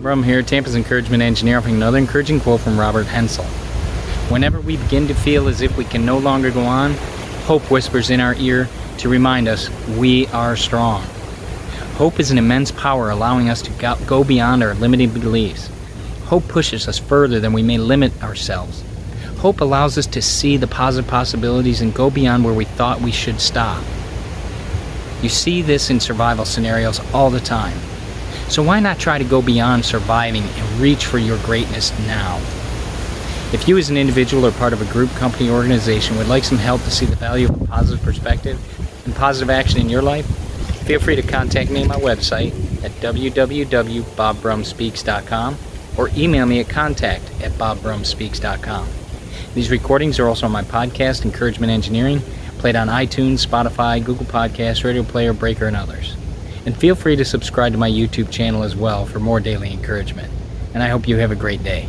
Brum here, Tampa's Encouragement Engineer, offering another encouraging quote from Robert Hensel. Whenever we begin to feel as if we can no longer go on, hope whispers in our ear to remind us we are strong. Hope is an immense power allowing us to go beyond our limiting beliefs. Hope pushes us further than we may limit ourselves. Hope allows us to see the positive possibilities and go beyond where we thought we should stop. You see this in survival scenarios all the time. So why not try to go beyond surviving and reach for your greatness now? If you as an individual or part of a group, company, organization would like some help to see the value of a positive perspective and positive action in your life, feel free to contact me on my website at www.bobbrumspeaks.com or email me at contact at bobbrumspeaks.com. These recordings are also on my podcast, Encouragement Engineering, played on iTunes, Spotify, Google Podcasts, Radio Player, Breaker, and others. And feel free to subscribe to my YouTube channel as well for more daily encouragement. And I hope you have a great day.